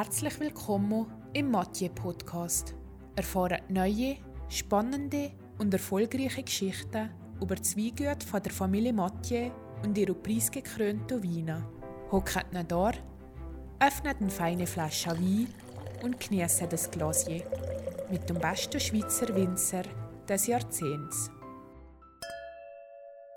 herzlich willkommen im Mathieu Podcast. Erfahren neue, spannende und erfolgreiche Geschichten über die Weingüte von der Familie Mathieu und ihre preisgekrönten Weine. Hockt ihn da, öffnet eine feine Flasche Wein und genießt das Glasier mit dem besten Schweizer Winzer des Jahrzehnts.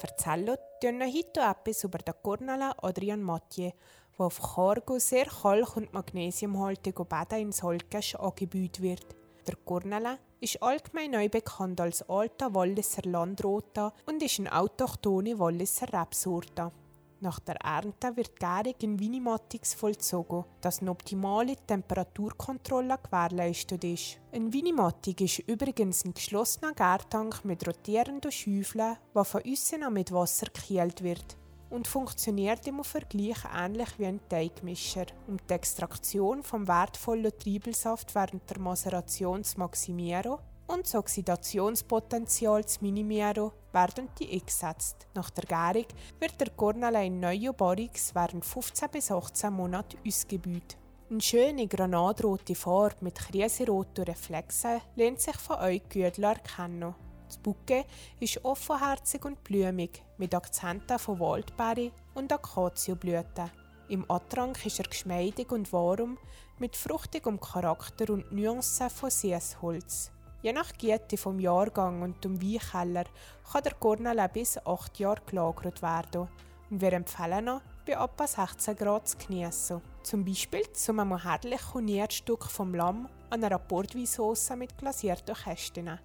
Erzählen tun heute etwas über den Cornala Adrian Mathieu, der auf Cargo sehr kalk- und magnesiumhaltige Bäder in Solkesch angebaut wird. Der Cornala ist allgemein neu bekannt als alter Walliser Landrota und ist eine autochthone Walliser Rebsorte. Nach der Ernte wird Gärung in Vinimatix vollzogen, dass eine optimale Temperaturkontrolle gewährleistet ist. Ein Vinimatik ist übrigens ein geschlossener Gärtank mit rotierenden Schäufeln, der von außen mit Wasser gekühlt wird und funktioniert im Vergleich ähnlich wie ein Teigmischer, um die Extraktion vom wertvollen Triebelsaft während der Maceration zu maximieren und das Oxidationspotenzial zu minimieren, werden die eingesetzt. Nach der Gärung wird der Cornala in neue Barrix während 15 bis 18 Monaten ausgebaut. Eine schöne granatrote Farbe mit kriseroten Reflexen lehnt sich von euch gut erkennen. Das Bouquet ist offenherzig und blümig, mit Akzenten von Waldbeere und Akazienblüten. Im Atrank ist er geschmeidig und warm, mit fruchtigem Charakter und Nuancen von Süßholz. Je nach Giete vom Jahrgang und dem Weinkeller kann der Cornele bis 8 Jahre gelagert werden und wir empfehlen ihn, bei etwa 16 Grad zu genießen. Zum Beispiel zum einem herrlichen Nierstück vom Lamm an einer Portweinsauce mit glasierten Kästen.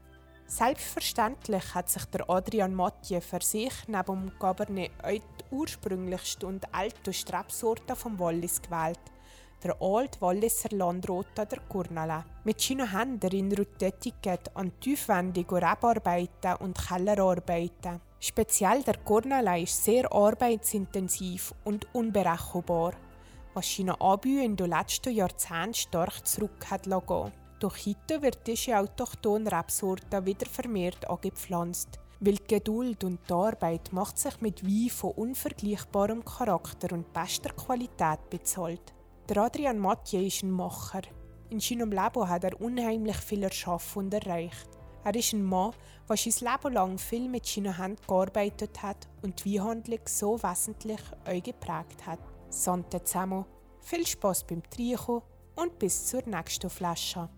Selbstverständlich hat sich der Adrian Mathieu für sich neben dem Cabernet auch die ursprünglichste und älteste Rebsorte vom Wallis gewählt, der Old Walliser Landrota der Kurnala. Mit seinen Händen erinnert die Etikett an tiefwendige Rebarbeiten und Kellerarbeiten. Speziell der Kurnala ist sehr arbeitsintensiv und unberechenbar, was seine Anbühe in den letzten Jahrzehnten stark zurück hat lassen. Doch heute wird diese autochthone Rebsorte wieder vermehrt angepflanzt, weil die Geduld und die Arbeit macht sich mit Wein von unvergleichbarem Charakter und bester Qualität bezahlt. Der Adrian Mathieu ist ein Macher. In seinem Leben hat er unheimlich viel erschaffen und erreicht. Er ist ein Mann, der sein Leben lang viel mit seinen Händen gearbeitet hat und die Weinhandlung so wesentlich euch geprägt hat. Sante zusammen, viel Spaß beim Trinken und bis zur nächsten Flasche.